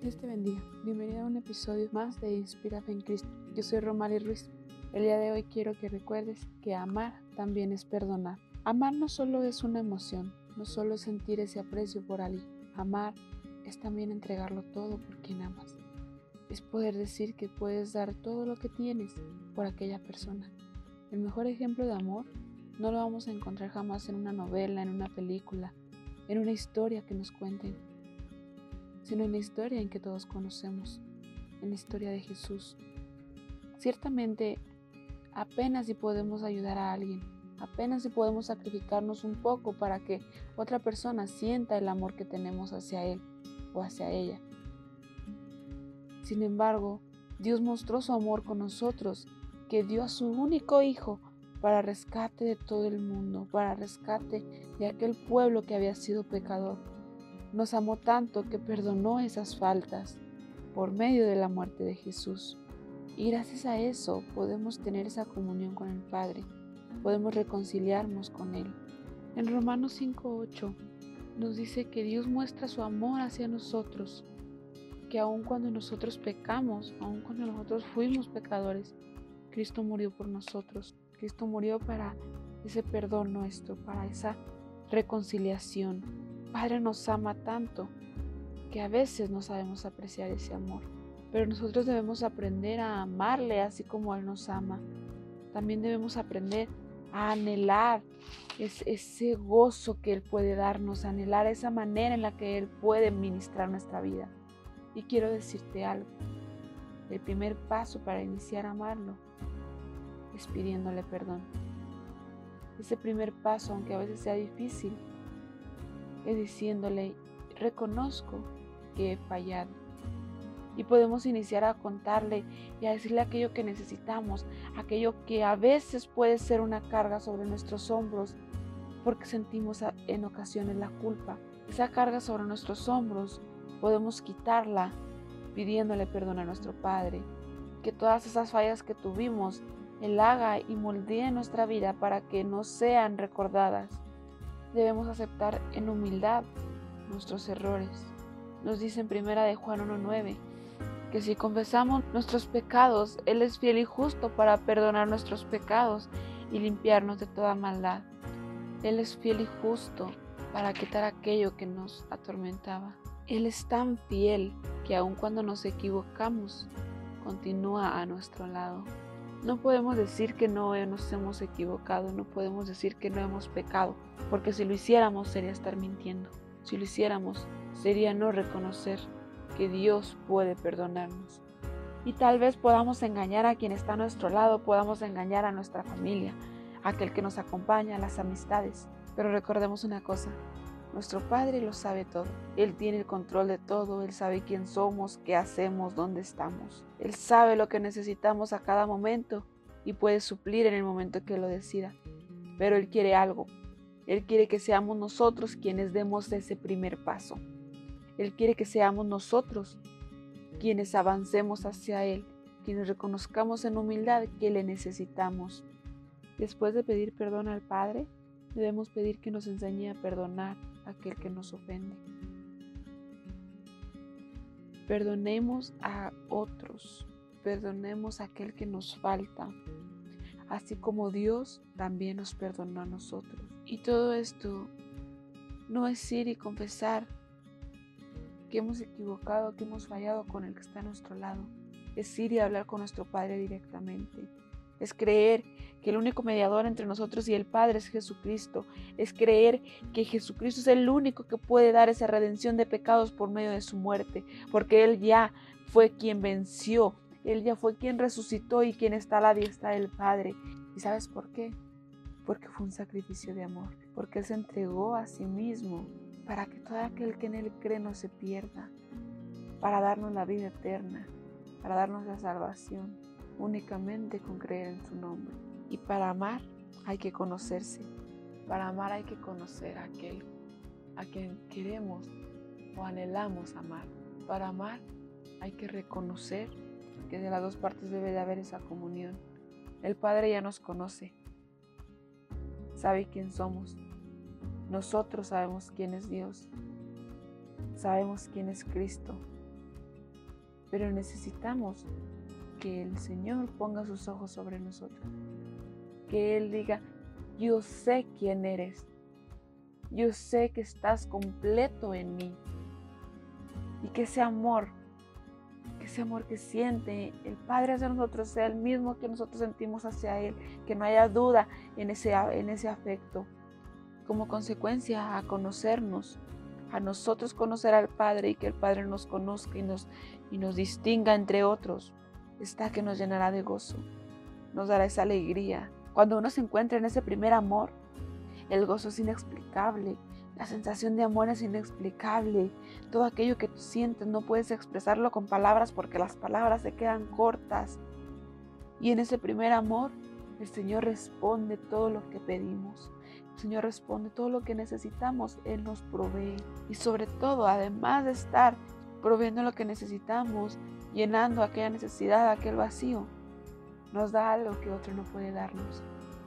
Dios te bendiga. Bienvenido a un episodio más de Inspira en Cristo. Yo soy Romari Ruiz. El día de hoy quiero que recuerdes que amar también es perdonar. Amar no solo es una emoción, no solo es sentir ese aprecio por alguien. Amar es también entregarlo todo por quien amas. Es poder decir que puedes dar todo lo que tienes por aquella persona. El mejor ejemplo de amor no lo vamos a encontrar jamás en una novela, en una película, en una historia que nos cuenten sino en la historia en que todos conocemos, en la historia de Jesús. Ciertamente, apenas si podemos ayudar a alguien, apenas si podemos sacrificarnos un poco para que otra persona sienta el amor que tenemos hacia él o hacia ella. Sin embargo, Dios mostró su amor con nosotros, que dio a su único Hijo para rescate de todo el mundo, para rescate de aquel pueblo que había sido pecador nos amó tanto que perdonó esas faltas por medio de la muerte de Jesús. Y gracias a eso podemos tener esa comunión con el Padre, podemos reconciliarnos con Él. En Romanos 5.8 nos dice que Dios muestra su amor hacia nosotros, que aun cuando nosotros pecamos, aun cuando nosotros fuimos pecadores, Cristo murió por nosotros. Cristo murió para ese perdón nuestro, para esa reconciliación. Padre nos ama tanto que a veces no sabemos apreciar ese amor, pero nosotros debemos aprender a amarle así como Él nos ama. También debemos aprender a anhelar ese gozo que Él puede darnos, anhelar esa manera en la que Él puede ministrar nuestra vida. Y quiero decirte algo, el primer paso para iniciar a amarlo es pidiéndole perdón. Ese primer paso, aunque a veces sea difícil, es diciéndole, reconozco que he fallado. Y podemos iniciar a contarle y a decirle aquello que necesitamos, aquello que a veces puede ser una carga sobre nuestros hombros, porque sentimos en ocasiones la culpa. Esa carga sobre nuestros hombros podemos quitarla pidiéndole perdón a nuestro Padre. Que todas esas fallas que tuvimos, Él haga y moldee nuestra vida para que no sean recordadas debemos aceptar en humildad nuestros errores. Nos dice en primera de Juan 1.9 que si confesamos nuestros pecados, Él es fiel y justo para perdonar nuestros pecados y limpiarnos de toda maldad. Él es fiel y justo para quitar aquello que nos atormentaba. Él es tan fiel que aun cuando nos equivocamos, continúa a nuestro lado. No podemos decir que no nos hemos equivocado, no podemos decir que no hemos pecado, porque si lo hiciéramos sería estar mintiendo. Si lo hiciéramos sería no reconocer que Dios puede perdonarnos. Y tal vez podamos engañar a quien está a nuestro lado, podamos engañar a nuestra familia, a aquel que nos acompaña, a las amistades. Pero recordemos una cosa, nuestro Padre lo sabe todo. Él tiene el control de todo. Él sabe quién somos, qué hacemos, dónde estamos. Él sabe lo que necesitamos a cada momento y puede suplir en el momento que lo decida. Pero Él quiere algo. Él quiere que seamos nosotros quienes demos ese primer paso. Él quiere que seamos nosotros quienes avancemos hacia Él, quienes reconozcamos en humildad que le necesitamos. Después de pedir perdón al Padre, debemos pedir que nos enseñe a perdonar aquel que nos ofende. Perdonemos a otros, perdonemos a aquel que nos falta, así como Dios también nos perdonó a nosotros. Y todo esto no es ir y confesar que hemos equivocado, que hemos fallado con el que está a nuestro lado. Es ir y hablar con nuestro Padre directamente es creer que el único mediador entre nosotros y el Padre es Jesucristo, es creer que Jesucristo es el único que puede dar esa redención de pecados por medio de su muerte, porque Él ya fue quien venció, Él ya fue quien resucitó y quien está a la diestra del Padre. ¿Y sabes por qué? Porque fue un sacrificio de amor, porque Él se entregó a sí mismo para que todo aquel que en Él cree no se pierda, para darnos la vida eterna, para darnos la salvación únicamente con creer en su nombre. Y para amar hay que conocerse. Para amar hay que conocer a aquel a quien queremos o anhelamos amar. Para amar hay que reconocer que de las dos partes debe de haber esa comunión. El Padre ya nos conoce, sabe quién somos. Nosotros sabemos quién es Dios, sabemos quién es Cristo Pero necesitamos que el Señor ponga sus ojos sobre nosotros. Que Él diga, yo sé quién eres. Yo sé que estás completo en mí. Y que ese amor, que ese amor que siente el Padre hacia nosotros sea el mismo que nosotros sentimos hacia Él. Que no haya duda en ese, en ese afecto. Como consecuencia a conocernos, a nosotros conocer al Padre y que el Padre nos conozca y nos, y nos distinga entre otros, está que nos llenará de gozo, nos dará esa alegría. Cuando uno se encuentra en ese primer amor, el gozo es inexplicable, la sensación de amor es inexplicable, todo aquello que tú sientes no puedes expresarlo con palabras porque las palabras se quedan cortas. Y en ese primer amor, el Señor responde todo lo que pedimos. Señor responde todo lo que necesitamos, Él nos provee. Y sobre todo, además de estar proveyendo lo que necesitamos, llenando aquella necesidad, aquel vacío, nos da algo que otro no puede darnos.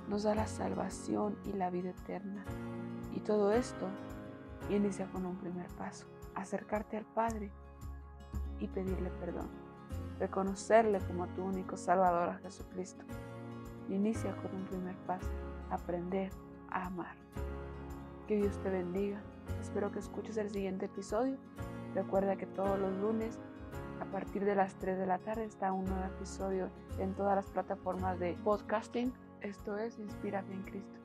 Nos da la salvación y la vida eterna. Y todo esto inicia con un primer paso, acercarte al Padre y pedirle perdón, reconocerle como tu único Salvador a Jesucristo. Inicia con un primer paso, aprender amar. Que Dios te bendiga. Espero que escuches el siguiente episodio. Recuerda que todos los lunes a partir de las 3 de la tarde está un nuevo episodio en todas las plataformas de podcasting. Esto es Inspira en Cristo.